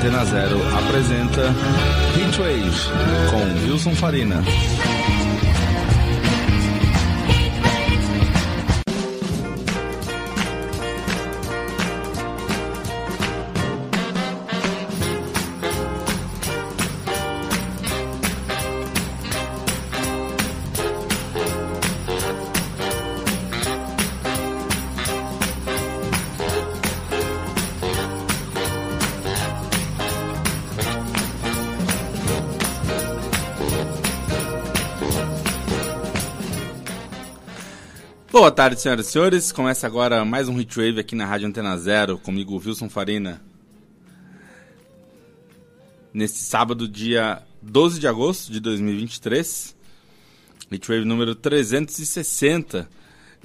Antena Zero apresenta Heatwave com Wilson Farina. Tarde, senhoras e senhores. Começa agora mais um Hitwave aqui na Rádio Antena Zero, comigo, Wilson Farina. Neste sábado, dia 12 de agosto de 2023, Hitwave número 360.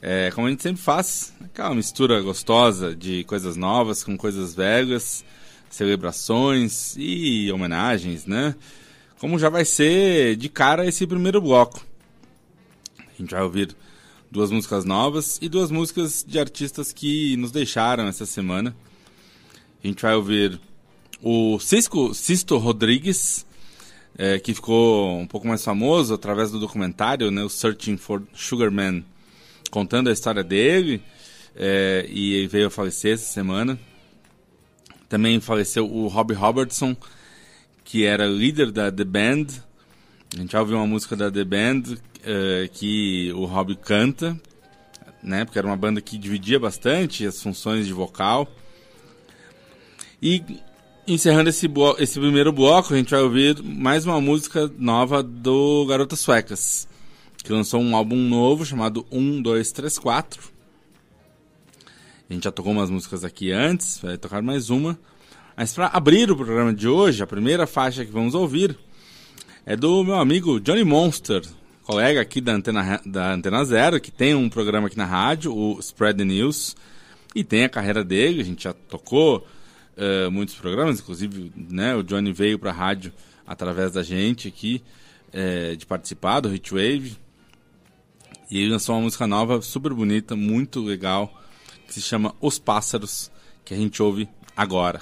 É, como a gente sempre faz, aquela mistura gostosa de coisas novas com coisas velhas, celebrações e homenagens, né? Como já vai ser de cara esse primeiro bloco. A gente vai ouvir duas músicas novas e duas músicas de artistas que nos deixaram essa semana. A gente vai ouvir o Cisco, Sisto Rodrigues, é, que ficou um pouco mais famoso através do documentário, né, o Searching for Sugar Man, contando a história dele, é, e veio a falecer essa semana. Também faleceu o Robbie Robertson, que era líder da The Band. A gente vai ouvir uma música da The Band uh, que o Rob canta, né? Porque era uma banda que dividia bastante as funções de vocal. E encerrando esse, esse primeiro bloco, a gente vai ouvir mais uma música nova do Garotas Suecas, que lançou um álbum novo chamado 1, 2, 3, 4. A gente já tocou umas músicas aqui antes, vai tocar mais uma. Mas para abrir o programa de hoje, a primeira faixa que vamos ouvir é do meu amigo Johnny Monster, colega aqui da Antena, da Antena Zero, que tem um programa aqui na rádio, o Spread the News, e tem a carreira dele, a gente já tocou uh, muitos programas, inclusive né, o Johnny veio para a rádio através da gente aqui, uh, de participar do Hitwave, e ele lançou uma música nova, super bonita, muito legal, que se chama Os Pássaros, que a gente ouve agora.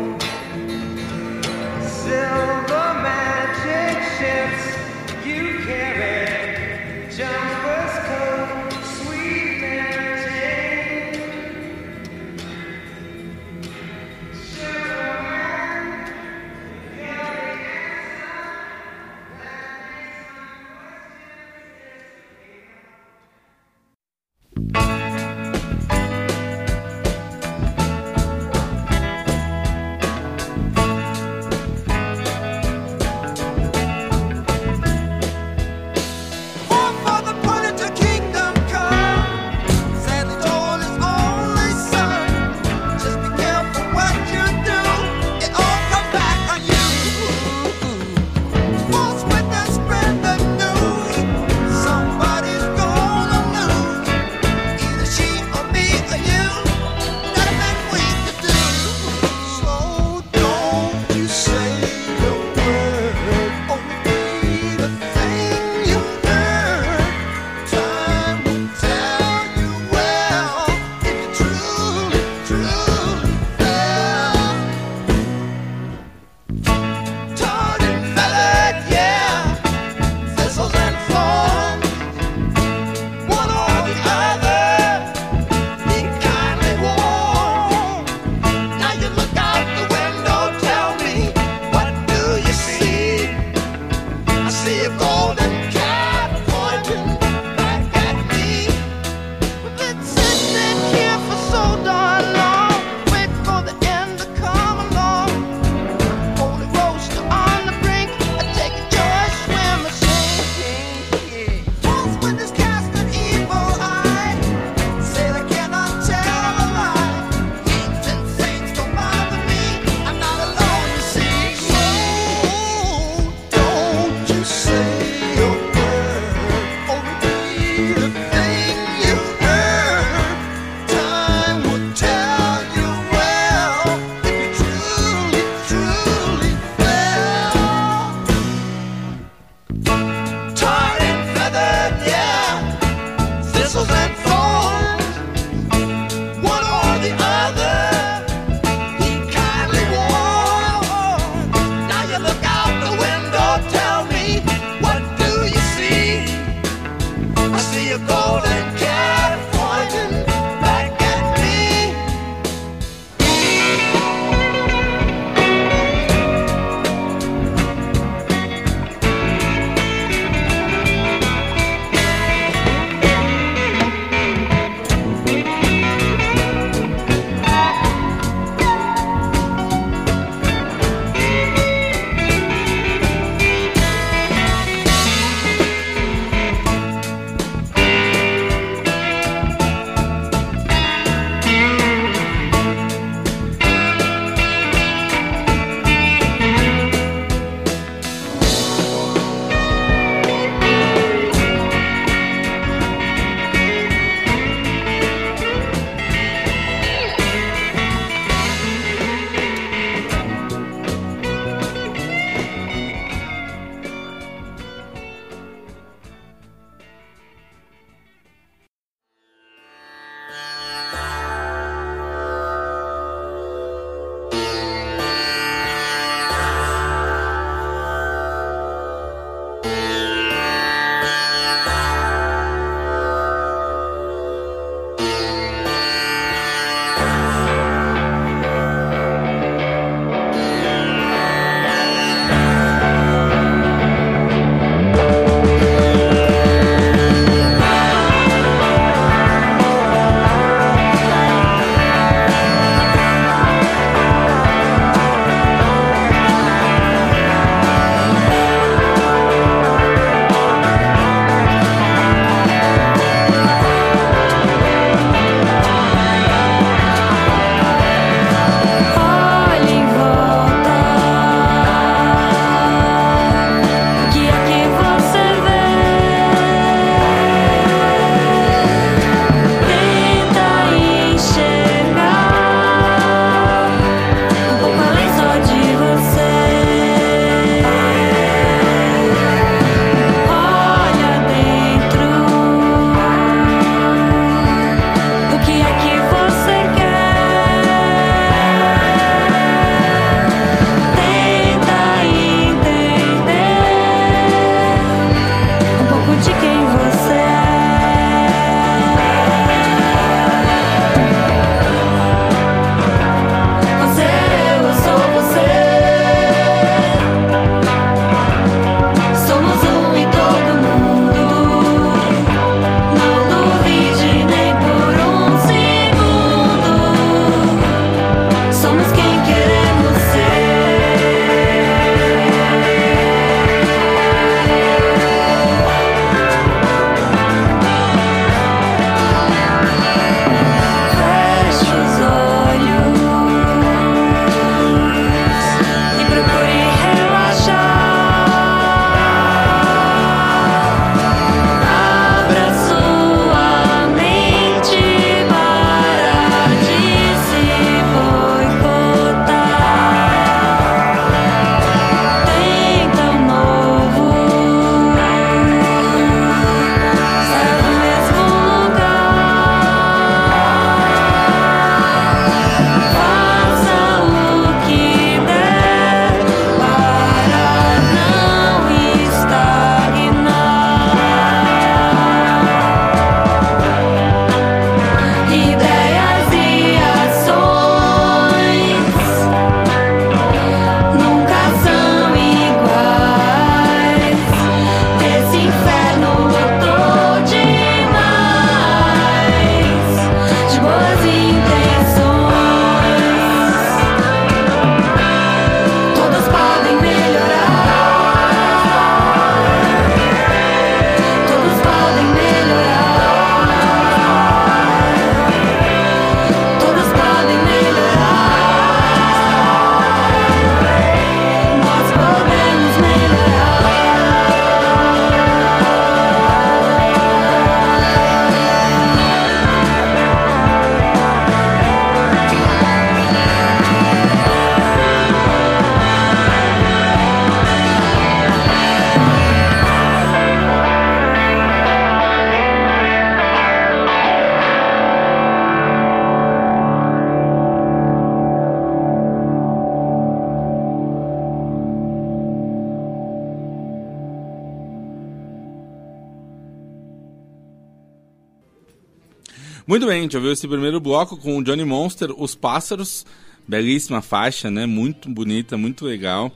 Muito bem, a gente ouviu esse primeiro bloco com o Johnny Monster, Os Pássaros. Belíssima faixa, né? Muito bonita, muito legal.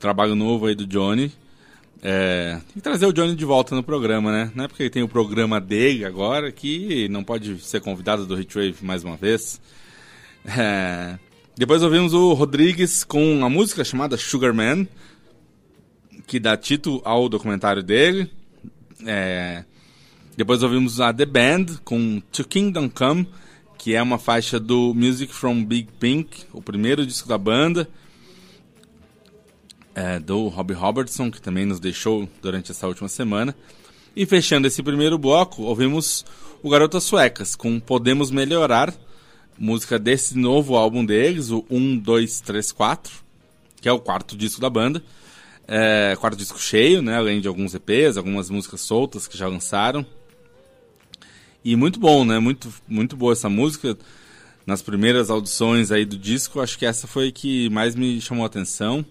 Trabalho novo aí do Johnny. É, tem que trazer o Johnny de volta no programa, né? Não é porque ele tem o programa dele agora que não pode ser convidado do Hitwave mais uma vez. É, depois ouvimos o Rodrigues com uma música chamada Sugar Man, que dá título ao documentário dele. É, depois ouvimos a The Band com To Kingdom Come, que é uma faixa do Music from Big Pink, o primeiro disco da banda, é, do Robbie Robertson, que também nos deixou durante essa última semana. E fechando esse primeiro bloco, ouvimos o Garotas Suecas com Podemos Melhorar, música desse novo álbum deles, o 1, 2, 3, 4, que é o quarto disco da banda. É, quarto disco cheio, né? Além de alguns EPs, algumas músicas soltas que já lançaram. E muito bom, né? Muito, muito boa essa música. Nas primeiras audições aí do disco, acho que essa foi que mais me chamou a atenção.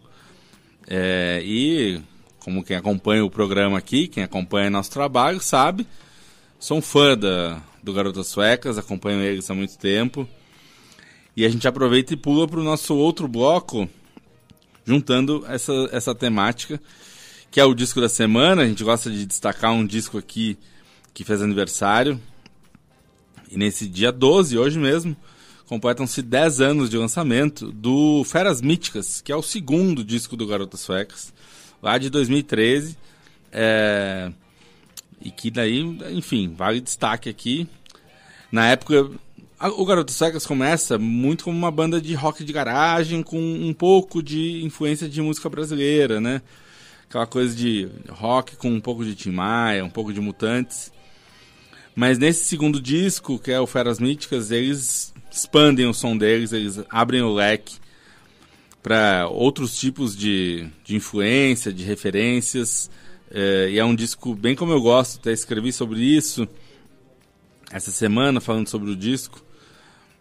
É, e como quem acompanha o programa aqui, quem acompanha nosso trabalho, sabe, sou um fã da, do Garotas Suecas, acompanho eles há muito tempo. E a gente aproveita e pula para o nosso outro bloco, juntando essa, essa temática, que é o disco da semana. A gente gosta de destacar um disco aqui que fez aniversário. E nesse dia 12, hoje mesmo, completam-se 10 anos de lançamento do Feras Míticas, que é o segundo disco do Garotas Suecas, lá de 2013. É... E que daí, enfim, vale destaque aqui. Na época, o Garotas Suecas começa muito como uma banda de rock de garagem, com um pouco de influência de música brasileira, né? Aquela coisa de rock com um pouco de Tim Maia, um pouco de Mutantes. Mas nesse segundo disco, que é o Feras Míticas, eles expandem o som deles, eles abrem o leque para outros tipos de, de influência, de referências. É, e é um disco bem como eu gosto, até escrevi sobre isso essa semana, falando sobre o disco,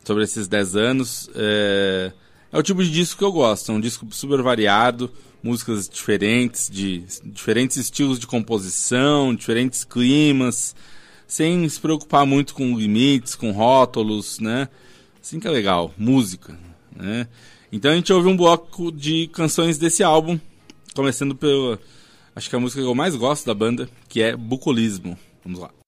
sobre esses 10 anos. É, é o tipo de disco que eu gosto, é um disco super variado, músicas diferentes, de diferentes estilos de composição, diferentes climas sem se preocupar muito com limites, com rótulos, né? Assim que é legal, música, né? Então a gente ouve um bloco de canções desse álbum, começando pela, acho que a música que eu mais gosto da banda, que é Bucolismo. Vamos lá.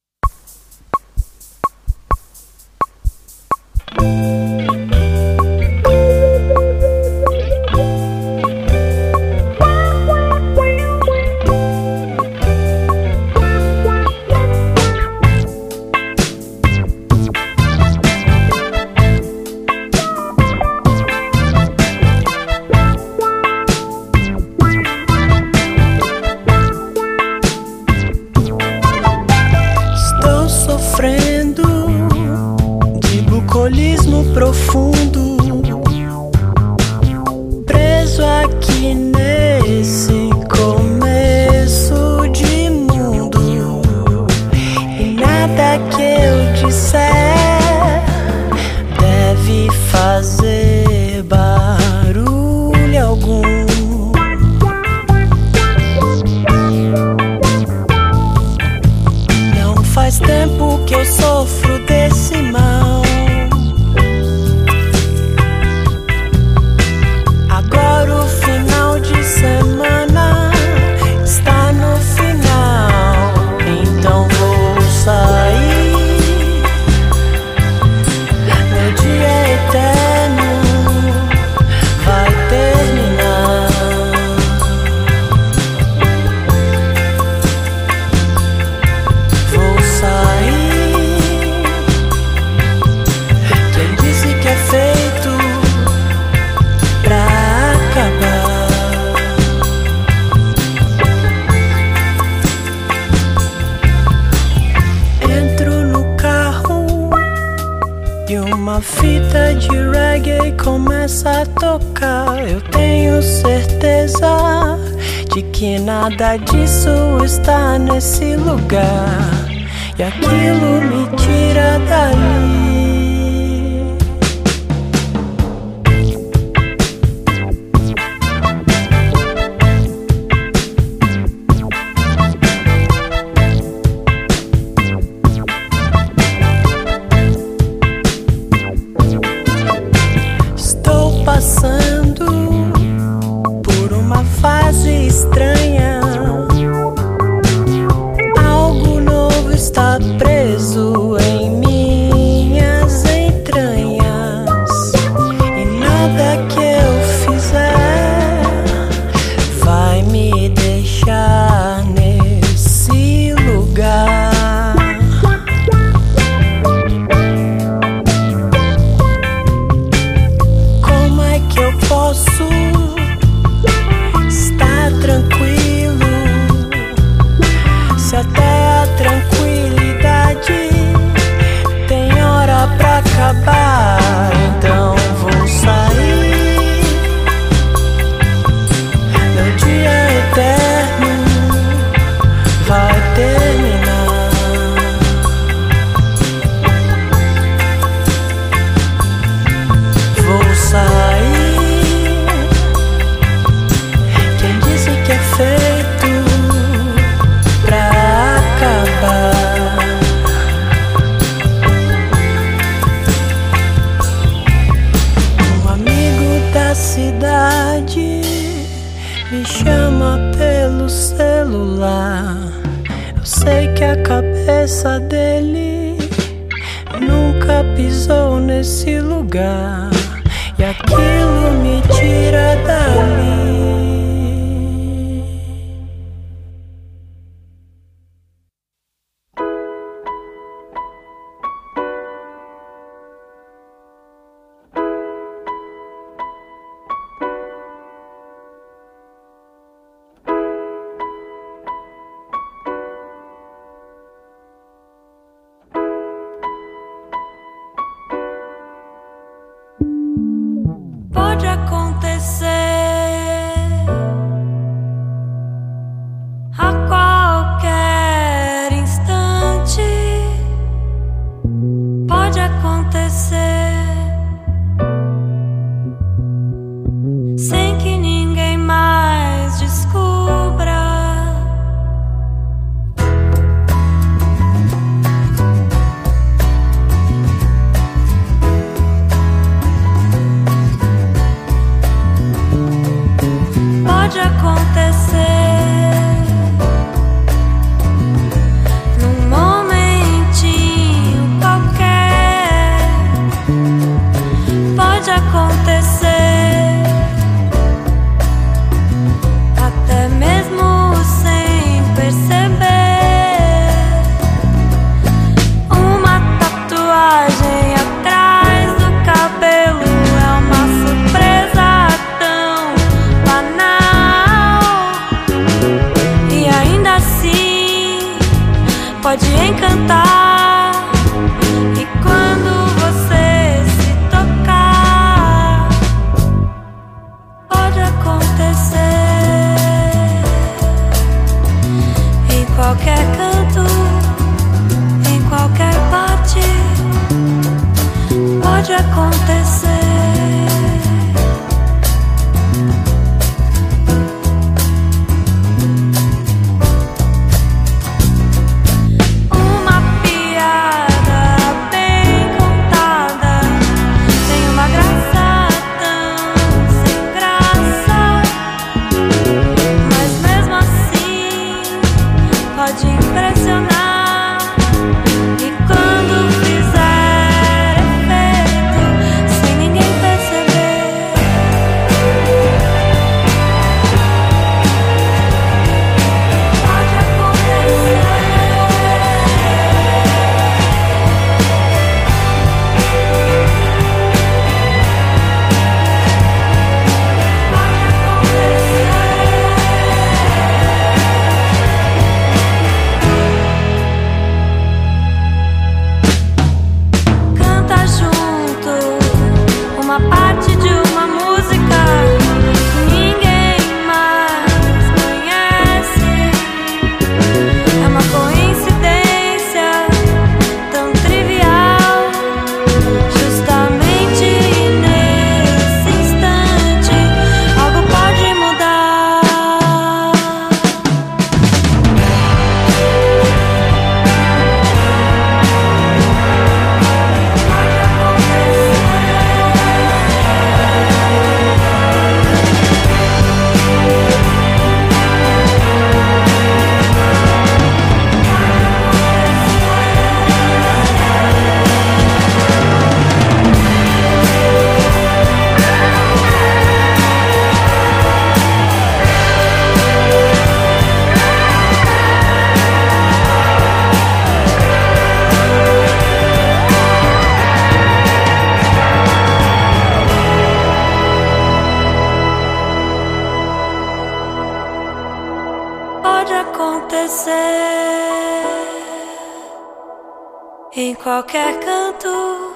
qualquer canto,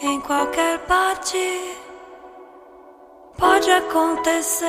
em qualquer parte, pode acontecer.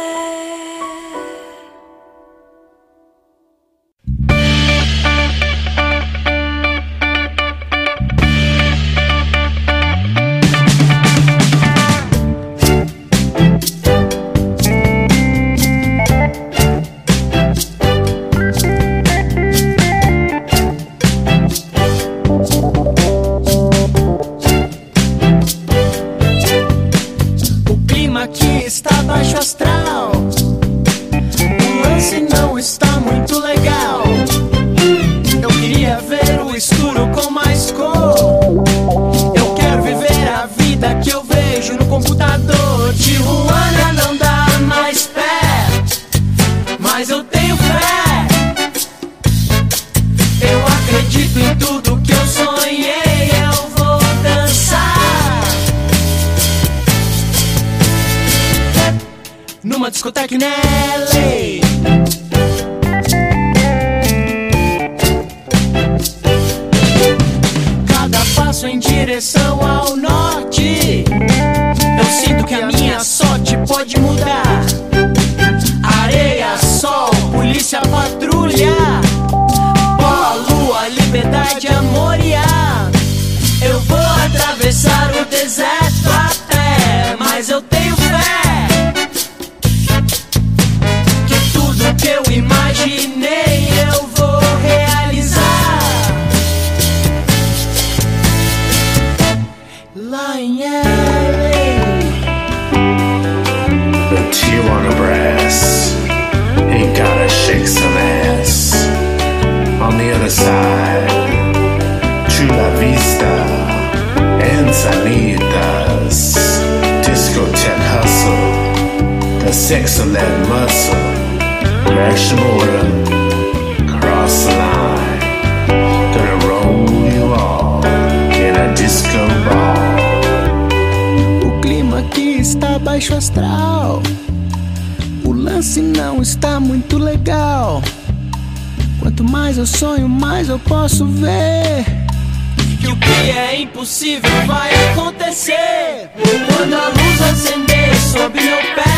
sonho, mas eu posso ver que o que é impossível vai acontecer quando a luz acender sobre meu pé.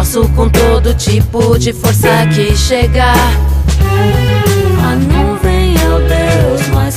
Posso com todo tipo de força que chegar. A nuvem é o Deus mais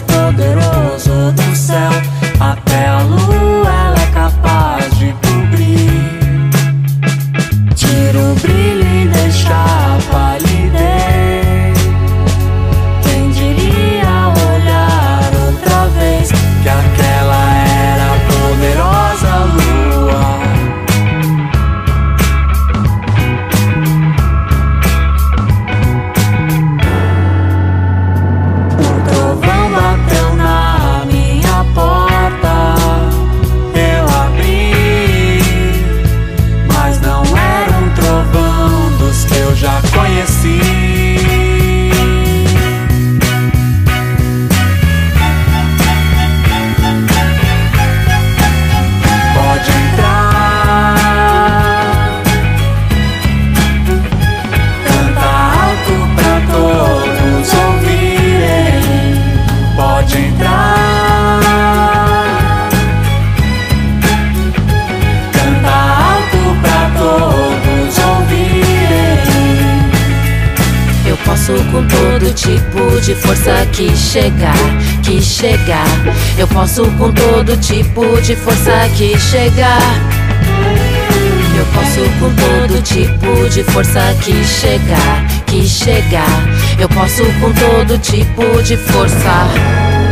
Posso com todo tipo de força que chegar, que chegar. Eu posso com todo tipo de força que chegar. Eu posso com todo tipo de força que chegar, que chegar. Eu posso com todo tipo de força.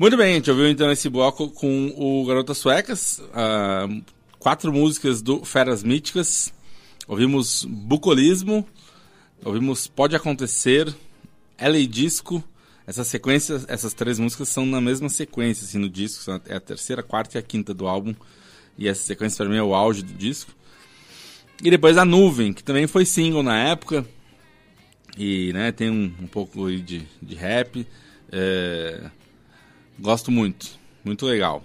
Muito bem, a gente ouviu então esse bloco com o Garotas Suecas, ah, quatro músicas do Feras Míticas, ouvimos Bucolismo, ouvimos Pode Acontecer, LA Disco, essa sequência, essas três músicas são na mesma sequência assim, no disco, é a terceira, a quarta e a quinta do álbum, e essa sequência para mim é o auge do disco. E depois a Nuvem, que também foi single na época, e né, tem um, um pouco de, de rap, é, Gosto muito. Muito legal.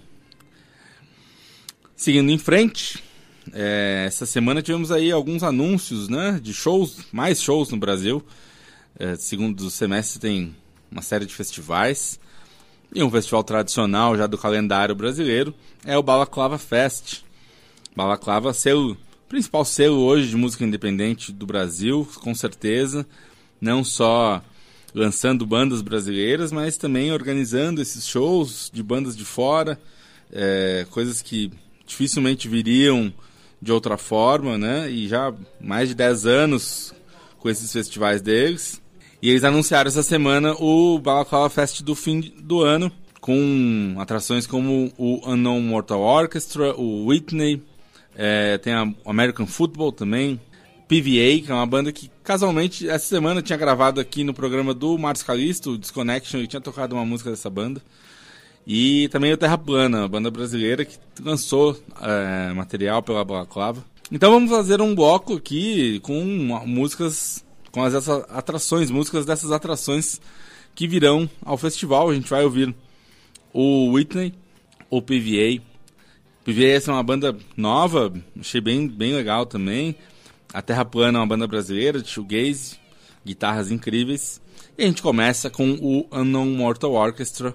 Seguindo em frente, é, essa semana tivemos aí alguns anúncios né, de shows, mais shows no Brasil. É, segundo semestre tem uma série de festivais. E um festival tradicional já do calendário brasileiro é o Balaclava Fest. Balaclava, selo, principal selo hoje de música independente do Brasil, com certeza. Não só lançando bandas brasileiras, mas também organizando esses shows de bandas de fora, é, coisas que dificilmente viriam de outra forma, né? E já mais de 10 anos com esses festivais deles. E eles anunciaram essa semana o Balaclava Fest do fim do ano, com atrações como o Unknown Mortal Orchestra, o Whitney, é, tem a American Football também, PVA, que é uma banda que casualmente essa semana tinha gravado aqui no programa do Márcio Calisto, Disconnection, e tinha tocado uma música dessa banda. E também o Terra Plana, a banda brasileira que lançou é, material pela Balaclava. Então vamos fazer um bloco aqui com músicas, com as essas atrações, músicas dessas atrações que virão ao festival. A gente vai ouvir o Whitney, o PVA. PVA essa é uma banda nova, achei bem, bem legal também. A Terra Plana é uma banda brasileira de shoegaze, guitarras incríveis. E a gente começa com o Unknown Mortal Orchestra,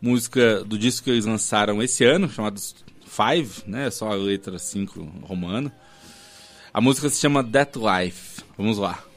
música do disco que eles lançaram esse ano, chamado Five, né? Só a letra 5 romana. A música se chama Death Life. Vamos lá.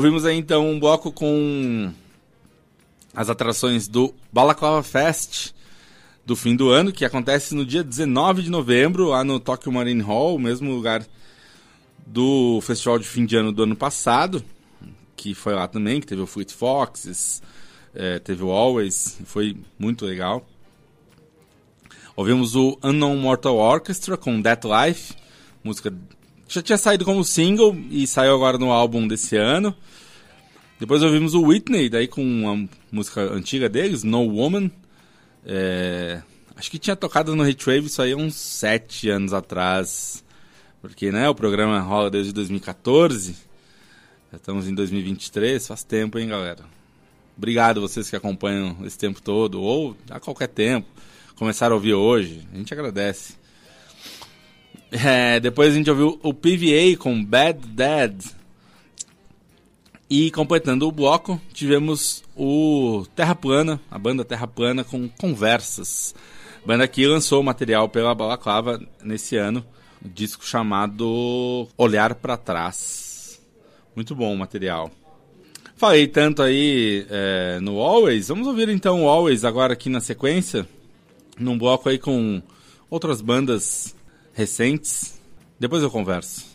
Ouvimos aí então um bloco com as atrações do Balaclava Fest do fim do ano, que acontece no dia 19 de novembro, lá no Tokyo Marine Hall, mesmo lugar do festival de fim de ano do ano passado, que foi lá também, que teve o Fleet Foxes, eh, teve o Always, foi muito legal. Ouvimos o Unknown Mortal Orchestra com Death Life, música já tinha saído como single e saiu agora no álbum desse ano. Depois ouvimos o Whitney, daí com uma música antiga deles, No Woman. É, acho que tinha tocado no Retrave isso aí uns sete anos atrás. Porque né, o programa rola desde 2014. Já estamos em 2023, faz tempo, hein, galera? Obrigado vocês que acompanham esse tempo todo, ou a qualquer tempo. Começaram a ouvir hoje, a gente agradece. É, depois a gente ouviu o PVA com Bad Dad. E completando o bloco, tivemos o Terra Plana, a banda Terra Plana com Conversas. Banda que lançou material pela Balaclava nesse ano, um disco chamado Olhar para Trás. Muito bom o material. Falei tanto aí é, no Always, vamos ouvir então o Always agora aqui na sequência, num bloco aí com outras bandas recentes. Depois eu converso.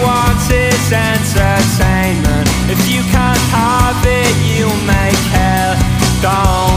wants is entertainment? If you can't have it, you'll make hell. Don't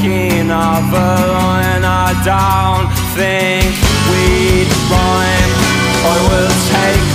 thinking of a line I don't think we'd rhyme. I will take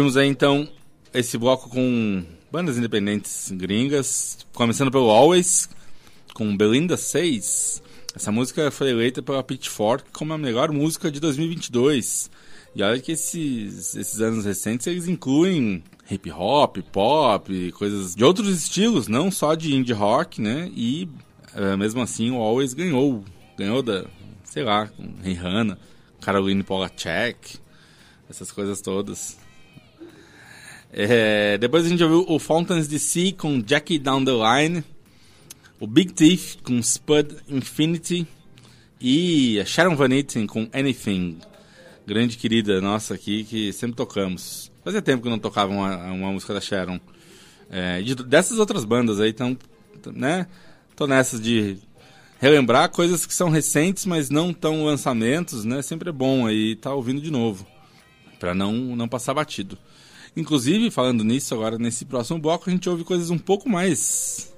Ouvimos aí então esse bloco com bandas independentes gringas, começando pelo Always, com Belinda 6. Essa música foi eleita pela Pitchfork como a melhor música de 2022. E olha que esses, esses anos recentes eles incluem hip hop, pop, coisas de outros estilos, não só de indie rock, né? E eh, mesmo assim o Always ganhou. Ganhou da, sei lá, com Rihanna, Caroline Polachek, essas coisas todas. É, depois a gente ouviu o Fountains DC com Jackie Down the Line, o Big Thief com Spud Infinity e a Sharon Van Etten com Anything. Grande querida nossa aqui que sempre tocamos. Fazia tempo que não tocava uma, uma música da Sharon. É, de- dessas outras bandas aí, então, né? Tô nessas de relembrar coisas que são recentes, mas não tão lançamentos, né? Sempre é bom aí estar ouvindo de novo, Pra não não passar batido. Inclusive, falando nisso agora nesse próximo bloco, a gente ouve coisas um pouco mais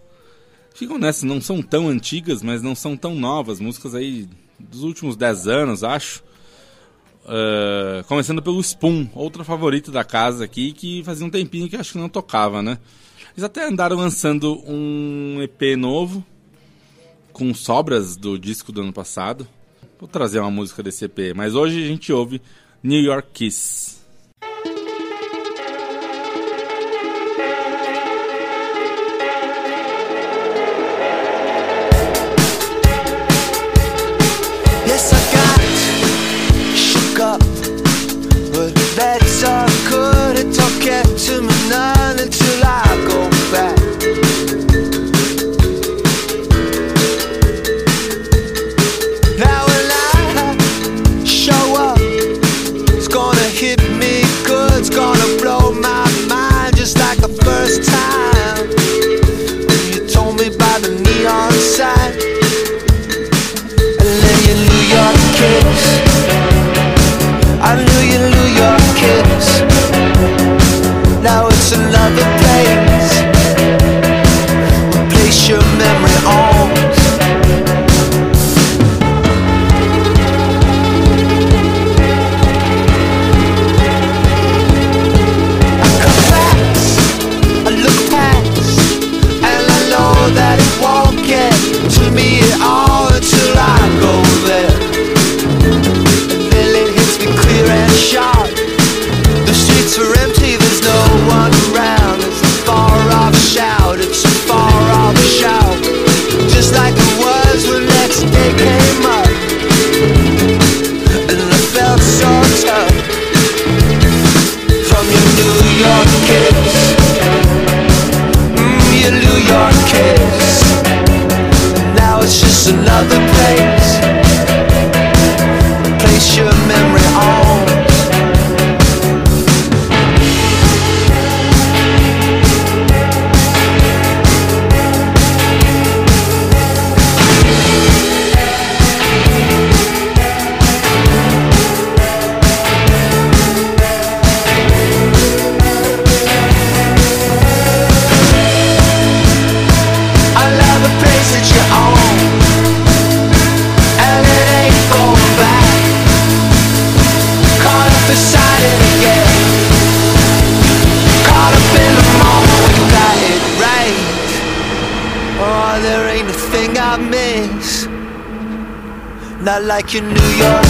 ficam nessa, não são tão antigas, mas não são tão novas, músicas aí dos últimos 10 anos, acho. Ah, começando pelo Spoon, outra favorita da casa aqui, que fazia um tempinho que acho que não tocava, né? Eles até andaram lançando um EP novo, com sobras do disco do ano passado. Vou trazer uma música desse EP, mas hoje a gente ouve New York Kiss. York kiss. Now it's just another place. Like your New York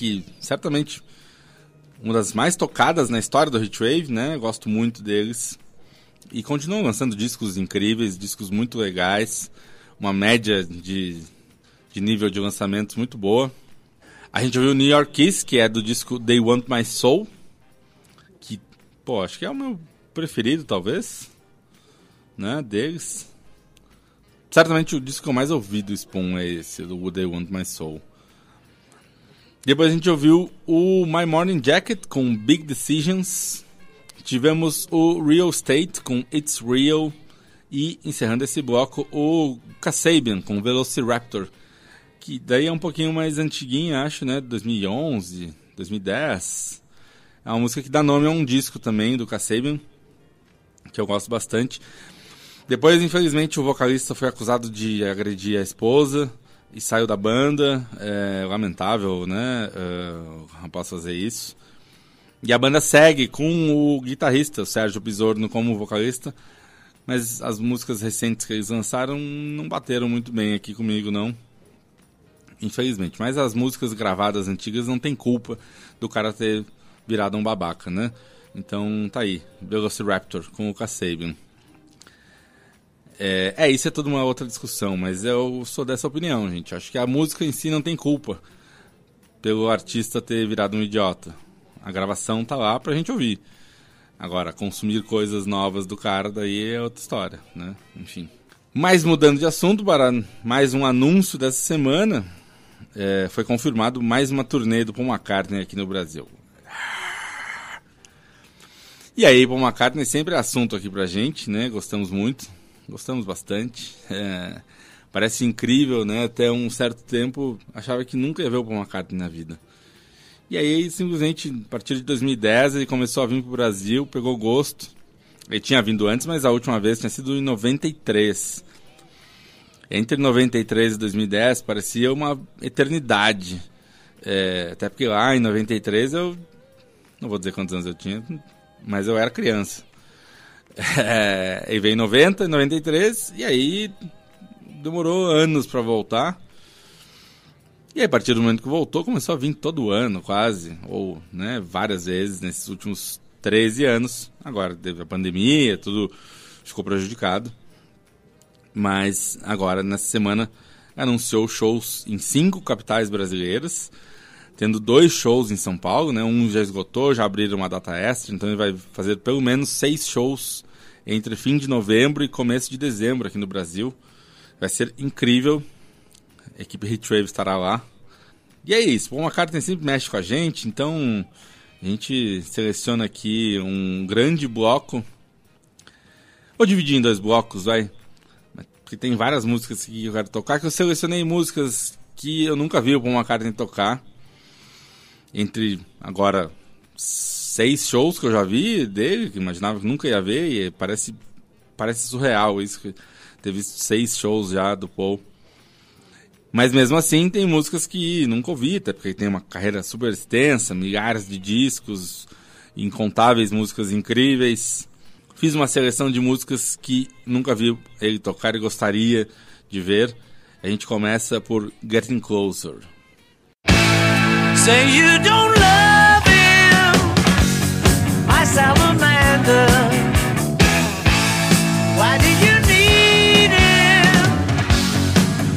que certamente uma das mais tocadas na história do Heatwave, né? Gosto muito deles. E continuam lançando discos incríveis, discos muito legais, uma média de, de nível de lançamentos muito boa. A gente ouviu New York Kiss, que é do disco They Want My Soul, que, pô, acho que é o meu preferido, talvez, né, deles. Certamente o disco que eu mais ouvi do Spoon é esse, do They Want My Soul. Depois a gente ouviu o My Morning Jacket com Big Decisions. Tivemos o Real State com It's Real. E encerrando esse bloco, o Kasabian com Velociraptor. Que daí é um pouquinho mais antiguinha, acho, né? 2011, 2010. É uma música que dá nome a um disco também do Kasabian. Que eu gosto bastante. Depois, infelizmente, o vocalista foi acusado de agredir a esposa e saiu da banda. É lamentável, né? É, o rapaz fazer isso. E a banda segue com o guitarrista, o Sérgio Pisorno, como vocalista. Mas as músicas recentes que eles lançaram não bateram muito bem aqui comigo, não. Infelizmente. Mas as músicas gravadas antigas não tem culpa do cara ter virado um babaca, né? Então tá aí. Velociraptor com o Kasabian. É, é, isso é toda uma outra discussão, mas eu sou dessa opinião, gente. Acho que a música em si não tem culpa pelo artista ter virado um idiota. A gravação tá lá pra gente ouvir. Agora, consumir coisas novas do cara, daí é outra história, né? Enfim. Mas mudando de assunto para mais um anúncio dessa semana, é, foi confirmado mais uma turnê do Paul McCartney aqui no Brasil. E aí, Paul McCartney sempre é assunto aqui pra gente, né? Gostamos muito, gostamos bastante. É, parece incrível, né? Até um certo tempo achava que nunca ia ver o Paul McCartney na vida. E aí, simplesmente, a partir de 2010, ele começou a vir pro Brasil, pegou gosto. Ele tinha vindo antes, mas a última vez tinha sido em 93. Entre 93 e 2010 parecia uma eternidade. É, até porque lá em 93 eu. Não vou dizer quantos anos eu tinha, mas eu era criança. É, e veio em 90, 93, e aí demorou anos pra voltar. E aí, a partir do momento que voltou, começou a vir todo ano, quase, ou né, várias vezes nesses últimos 13 anos. Agora teve a pandemia, tudo ficou prejudicado. Mas agora, nessa semana, anunciou shows em cinco capitais brasileiras, tendo dois shows em São Paulo, né? Um já esgotou, já abriram uma data extra, então ele vai fazer pelo menos seis shows entre fim de novembro e começo de dezembro aqui no Brasil. Vai ser incrível. A equipe Hitwave estará lá. E é isso, Paul McCartney sempre mexe com a gente, então a gente seleciona aqui um grande bloco. Vou dividir em dois blocos, vai. Porque tem várias músicas que eu quero tocar, que eu selecionei músicas que eu nunca vi o Paul McCartney tocar. Entre agora seis shows que eu já vi dele, que imaginava que nunca ia ver, e parece, parece surreal isso, que ter visto seis shows já do Paul. Mas mesmo assim tem músicas que nunca ouvi, até porque tem uma carreira super extensa, milhares de discos, incontáveis músicas incríveis. Fiz uma seleção de músicas que nunca vi ele tocar e gostaria de ver. A gente começa por Getting Closer. Say you don't love him, my salamander. Why do you need him?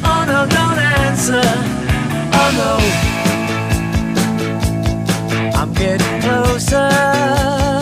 Oh no, don't answer. Oh no. I'm getting closer.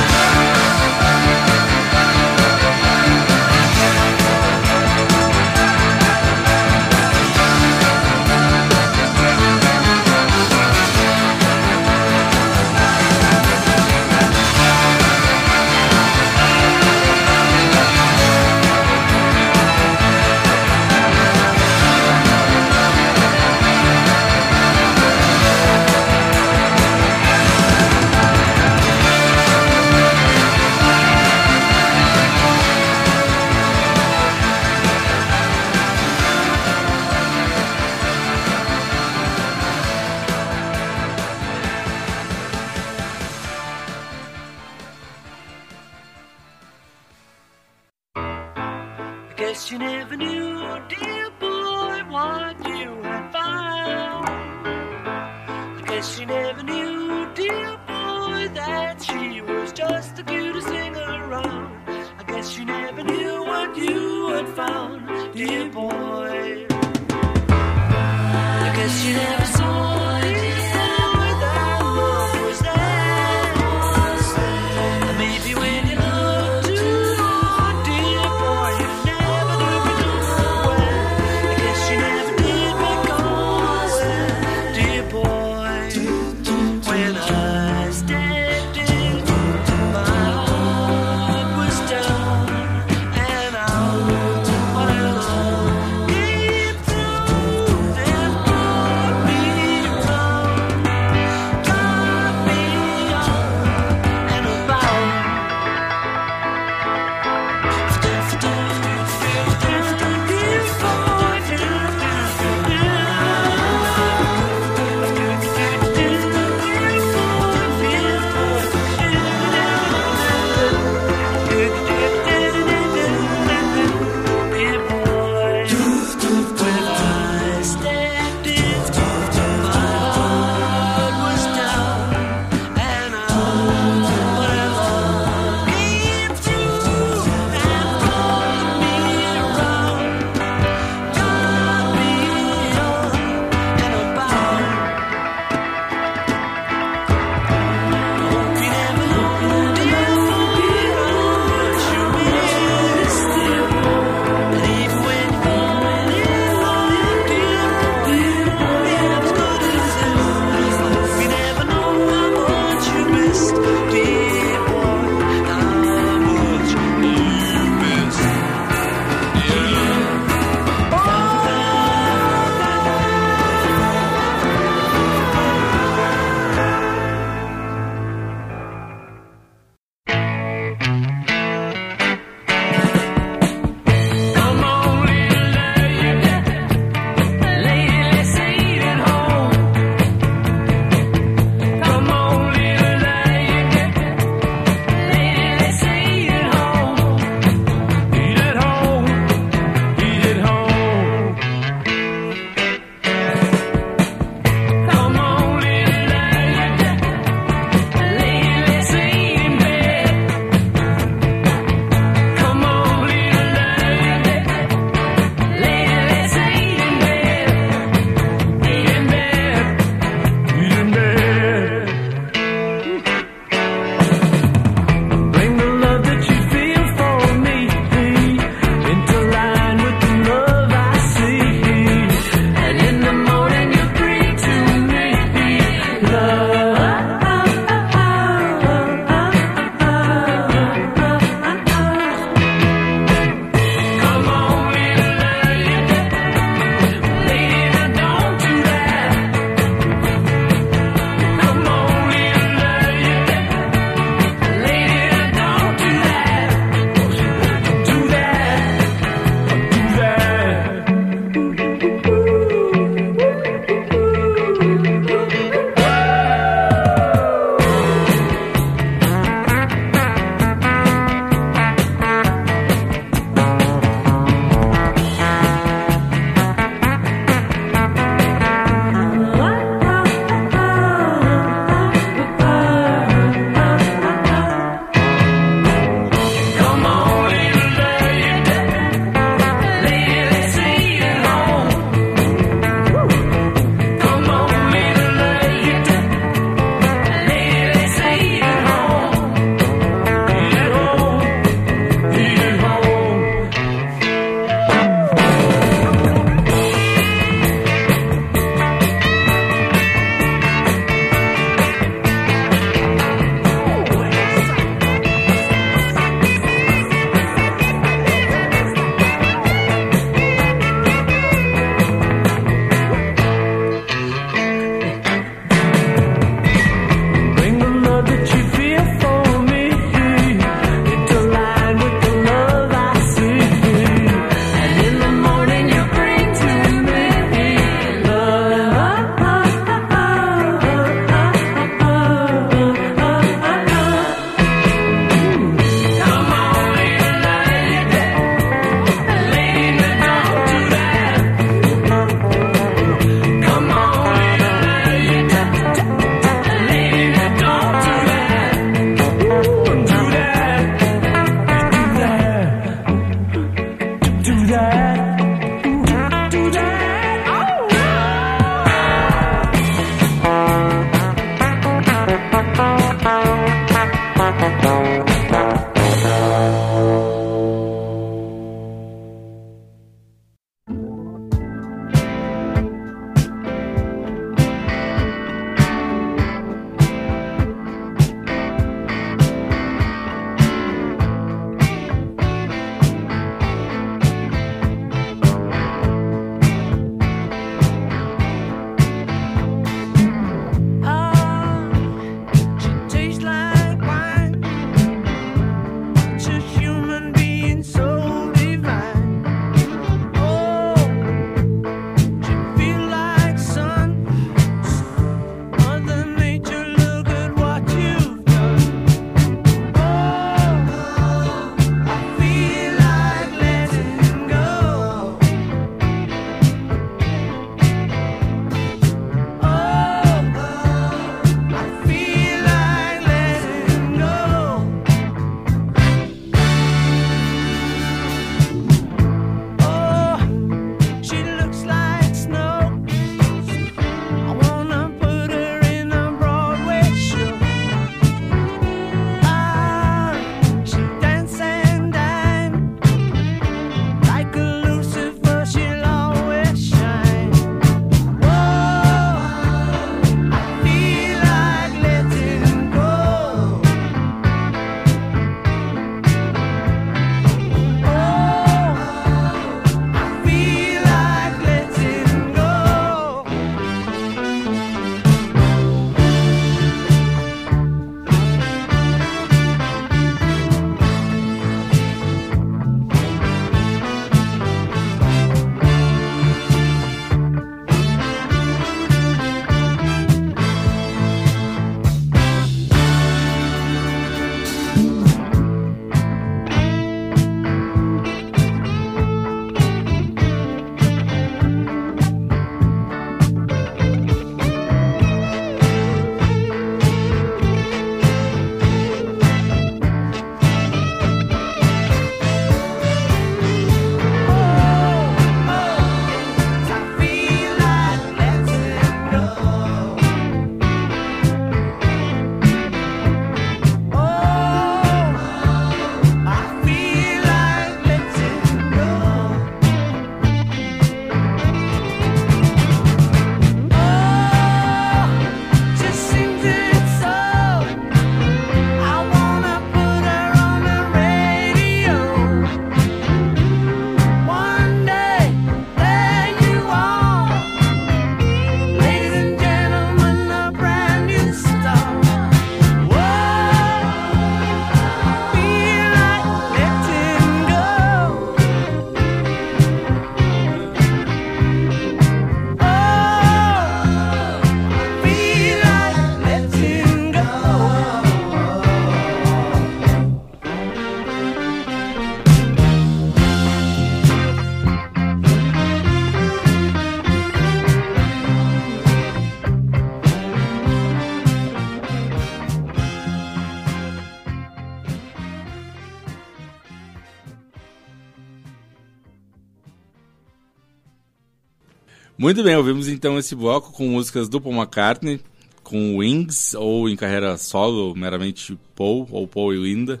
Muito bem, ouvimos então esse bloco com músicas do Paul McCartney, com Wings, ou em carreira solo, meramente Paul, ou Paul e Linda.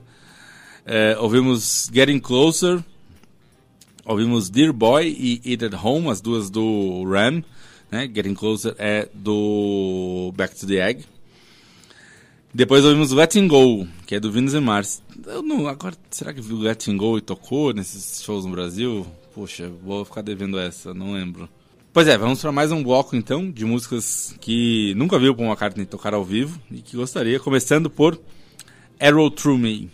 É, ouvimos Getting Closer, ouvimos Dear Boy e Eat at Home, as duas do Ram. Né? Getting Closer é do Back to the Egg. Depois ouvimos Letting Go, que é do Venus and Mars. Eu não, agora, será que viu Letting Go e tocou nesses shows no Brasil? Poxa, vou ficar devendo essa, não lembro. Pois é, vamos para mais um bloco então de músicas que nunca viu Paul McCartney tocar ao vivo e que gostaria, começando por Arrow Through Me.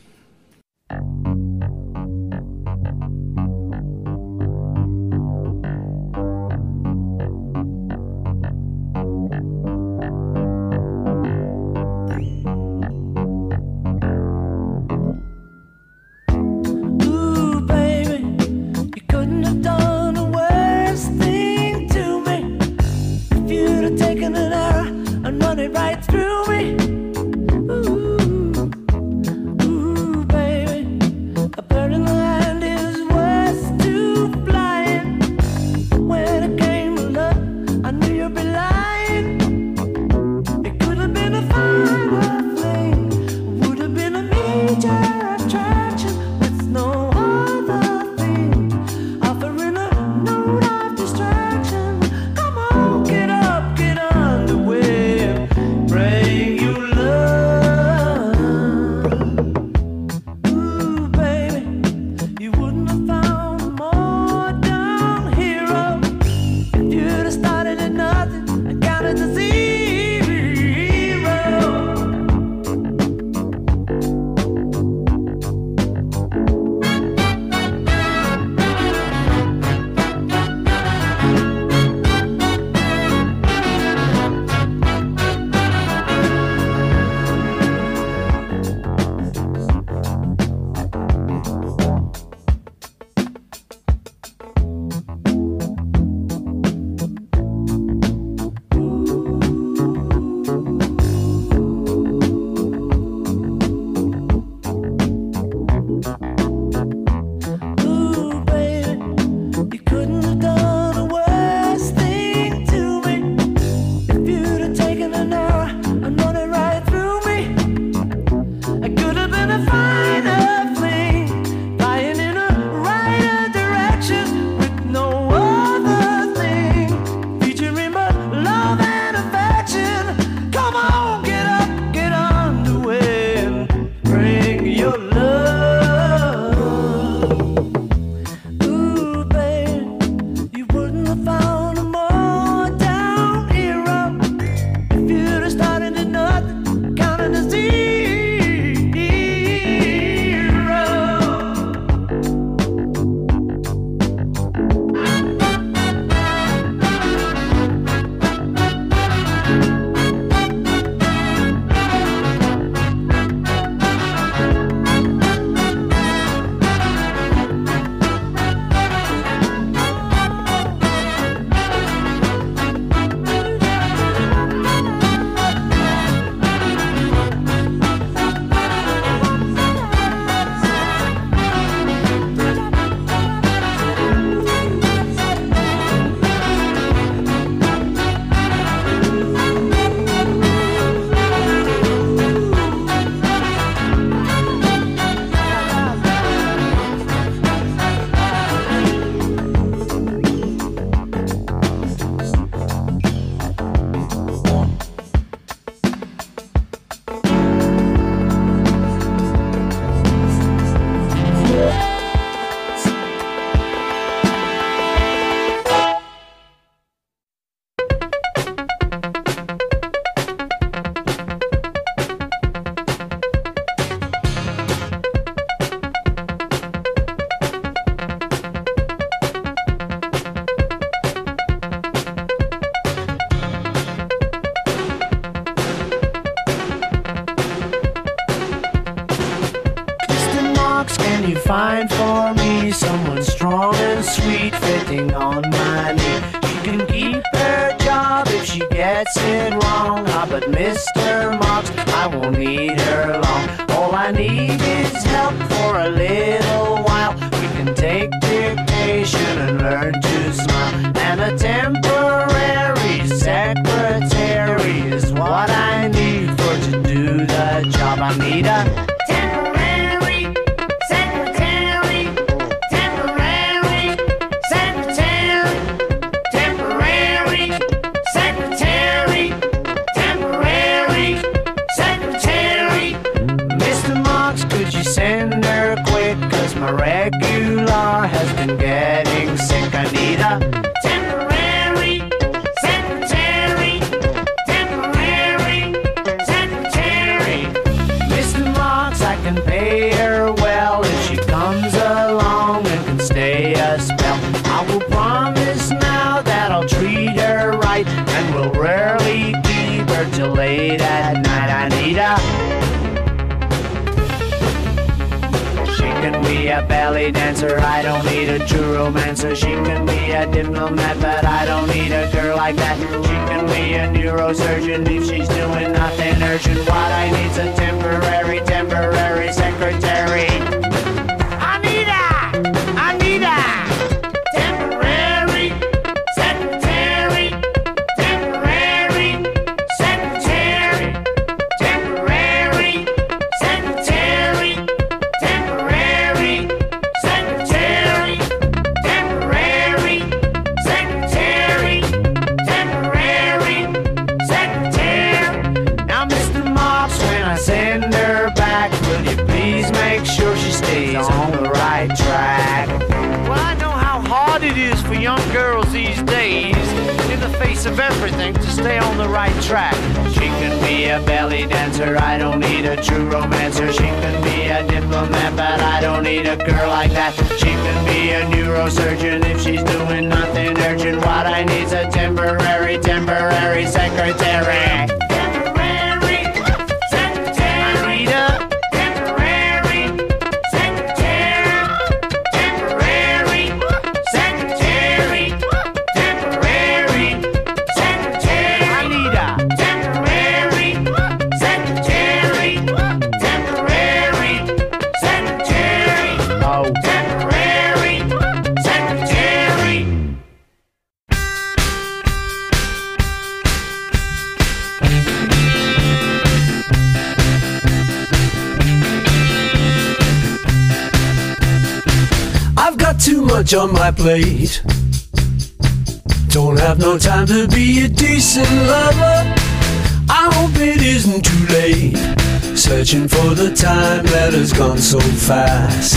Searching for the time that has gone so fast.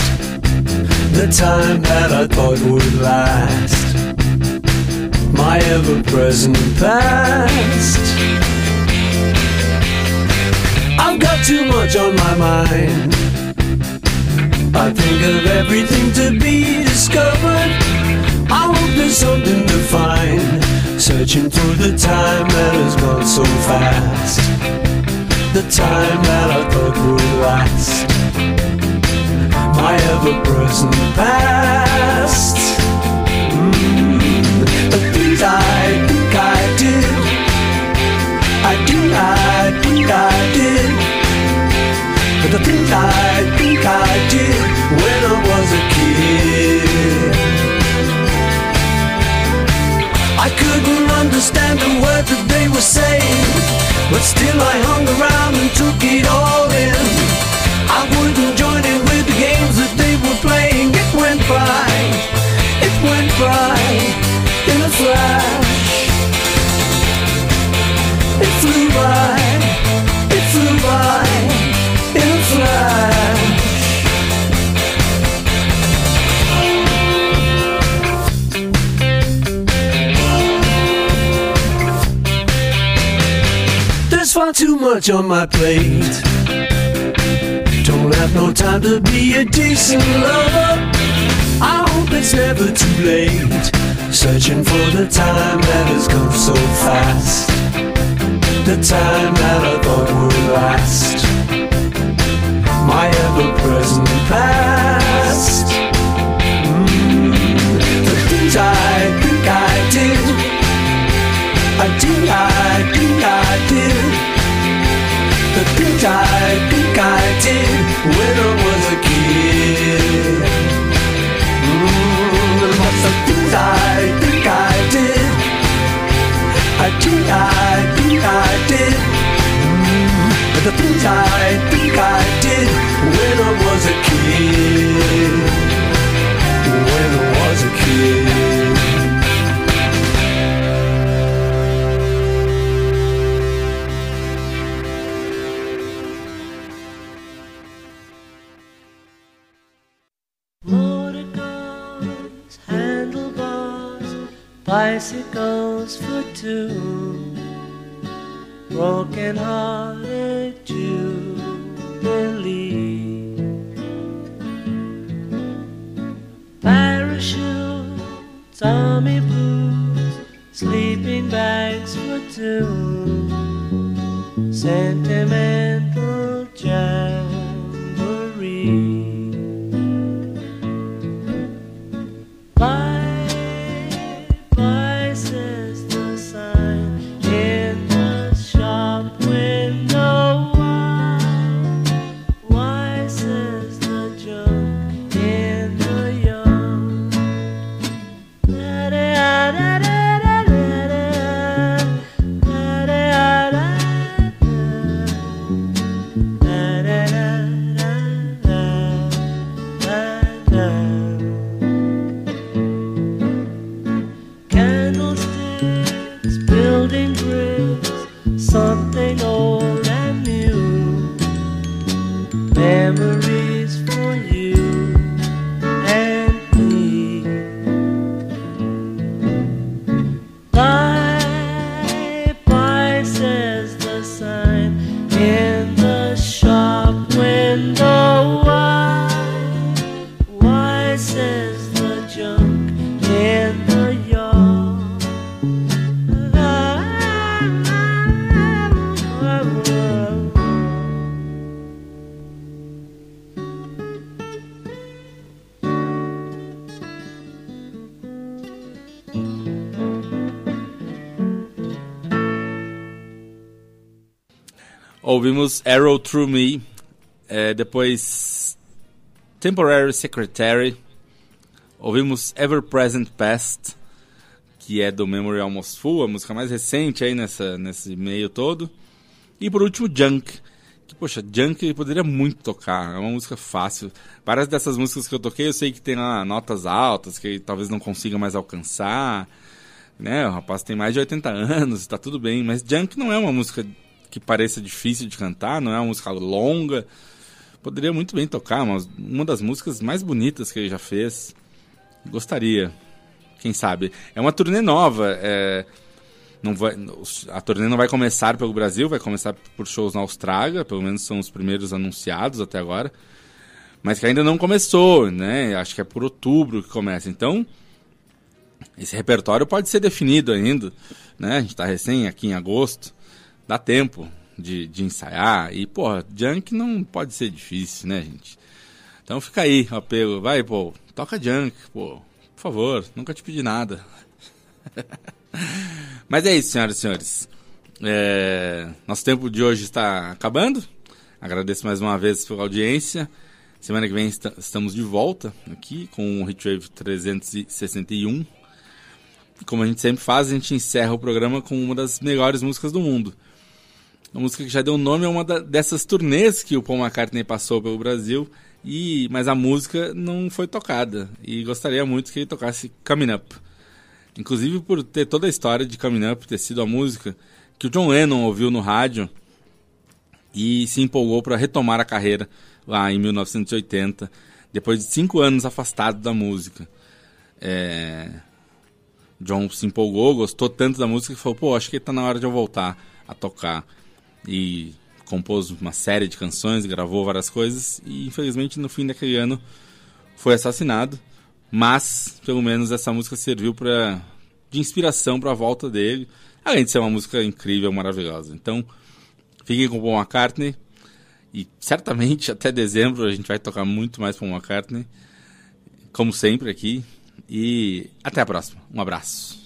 The time that I thought would last. My ever present past. I've got too much on my mind. I think of everything to be discovered. I hope there's something to find. Searching for the time that has gone so fast. The time that I thought would last. My ever present past. Mm, the things I think I did. I do, I think I did. But The things I think I did when I was a kid. I couldn't understand the words that they were saying, but still I hung around and took it all in. I wouldn't join in with the games that they were playing. It went by, it went by in a flash. It flew by, Too much on my plate. Don't have no time to be a decent lover. I hope it's never too late. Searching for the time that has come so fast. The time that I thought would last. My ever present past. Mm, I think I did. I did, I think I did. I think I did when I was a kid. Mmm, I think I did. I think I think I did. Mmm, the things I think I did when I was a kid. And her. Ouvimos Arrow Through Me, é, depois Temporary Secretary, ouvimos Ever Present Past, que é do Memory Almost Full, a música mais recente aí nessa, nesse meio todo. E por último, Junk, que, poxa, Junk poderia muito tocar, é uma música fácil. Várias dessas músicas que eu toquei, eu sei que tem lá notas altas, que talvez não consiga mais alcançar, né? O rapaz tem mais de 80 anos, tá tudo bem, mas Junk não é uma música que pareça difícil de cantar, não é uma música longa. Poderia muito bem tocar, uma, uma das músicas mais bonitas que ele já fez. Gostaria, quem sabe. É uma turnê nova, é, não vai, a turnê não vai começar pelo Brasil, vai começar por shows na Austrália, pelo menos são os primeiros anunciados até agora. Mas que ainda não começou, né? Acho que é por outubro que começa. Então, esse repertório pode ser definido ainda, né? A gente tá recém aqui em agosto, dá tempo de, de ensaiar. E, porra, junk não pode ser difícil, né, gente? Então fica aí o. Vai, pô, toca junk, pô. Por favor, nunca te pedi nada. Mas é isso, senhoras e senhores. É, Nosso tempo de hoje está acabando. Agradeço mais uma vez pela audiência. Semana que vem esta- estamos de volta aqui com o Hitwave 361. E como a gente sempre faz, a gente encerra o programa com uma das melhores músicas do mundo. Uma música que já deu nome a uma da- dessas turnês que o Paul McCartney passou pelo Brasil, e mas a música não foi tocada. E gostaria muito que ele tocasse Coming Up. Inclusive por ter toda a história de Coming Up, ter sido a música que o John Lennon ouviu no rádio e se empolgou para retomar a carreira lá em 1980, depois de cinco anos afastado da música. É... John se empolgou, gostou tanto da música que falou: pô, acho que tá na hora de eu voltar a tocar. E compôs uma série de canções, gravou várias coisas e infelizmente no fim daquele ano foi assassinado. Mas pelo menos essa música serviu para de inspiração para a volta dele, além de ser uma música incrível, maravilhosa. Então, fiquem com Paul McCartney e certamente até dezembro a gente vai tocar muito mais Paul McCartney, como sempre aqui. E até a próxima. Um abraço.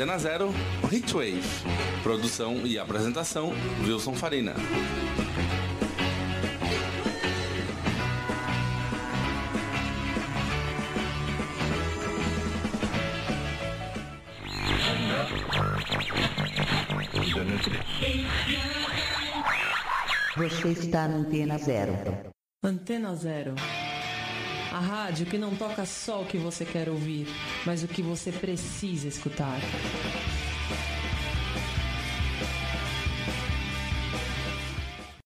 Antena Zero Hitwave. Produção e apresentação Wilson Farina. Você está na Antena Zero. Antena Zero. A rádio que não toca só o que você quer ouvir, mas o que você precisa escutar.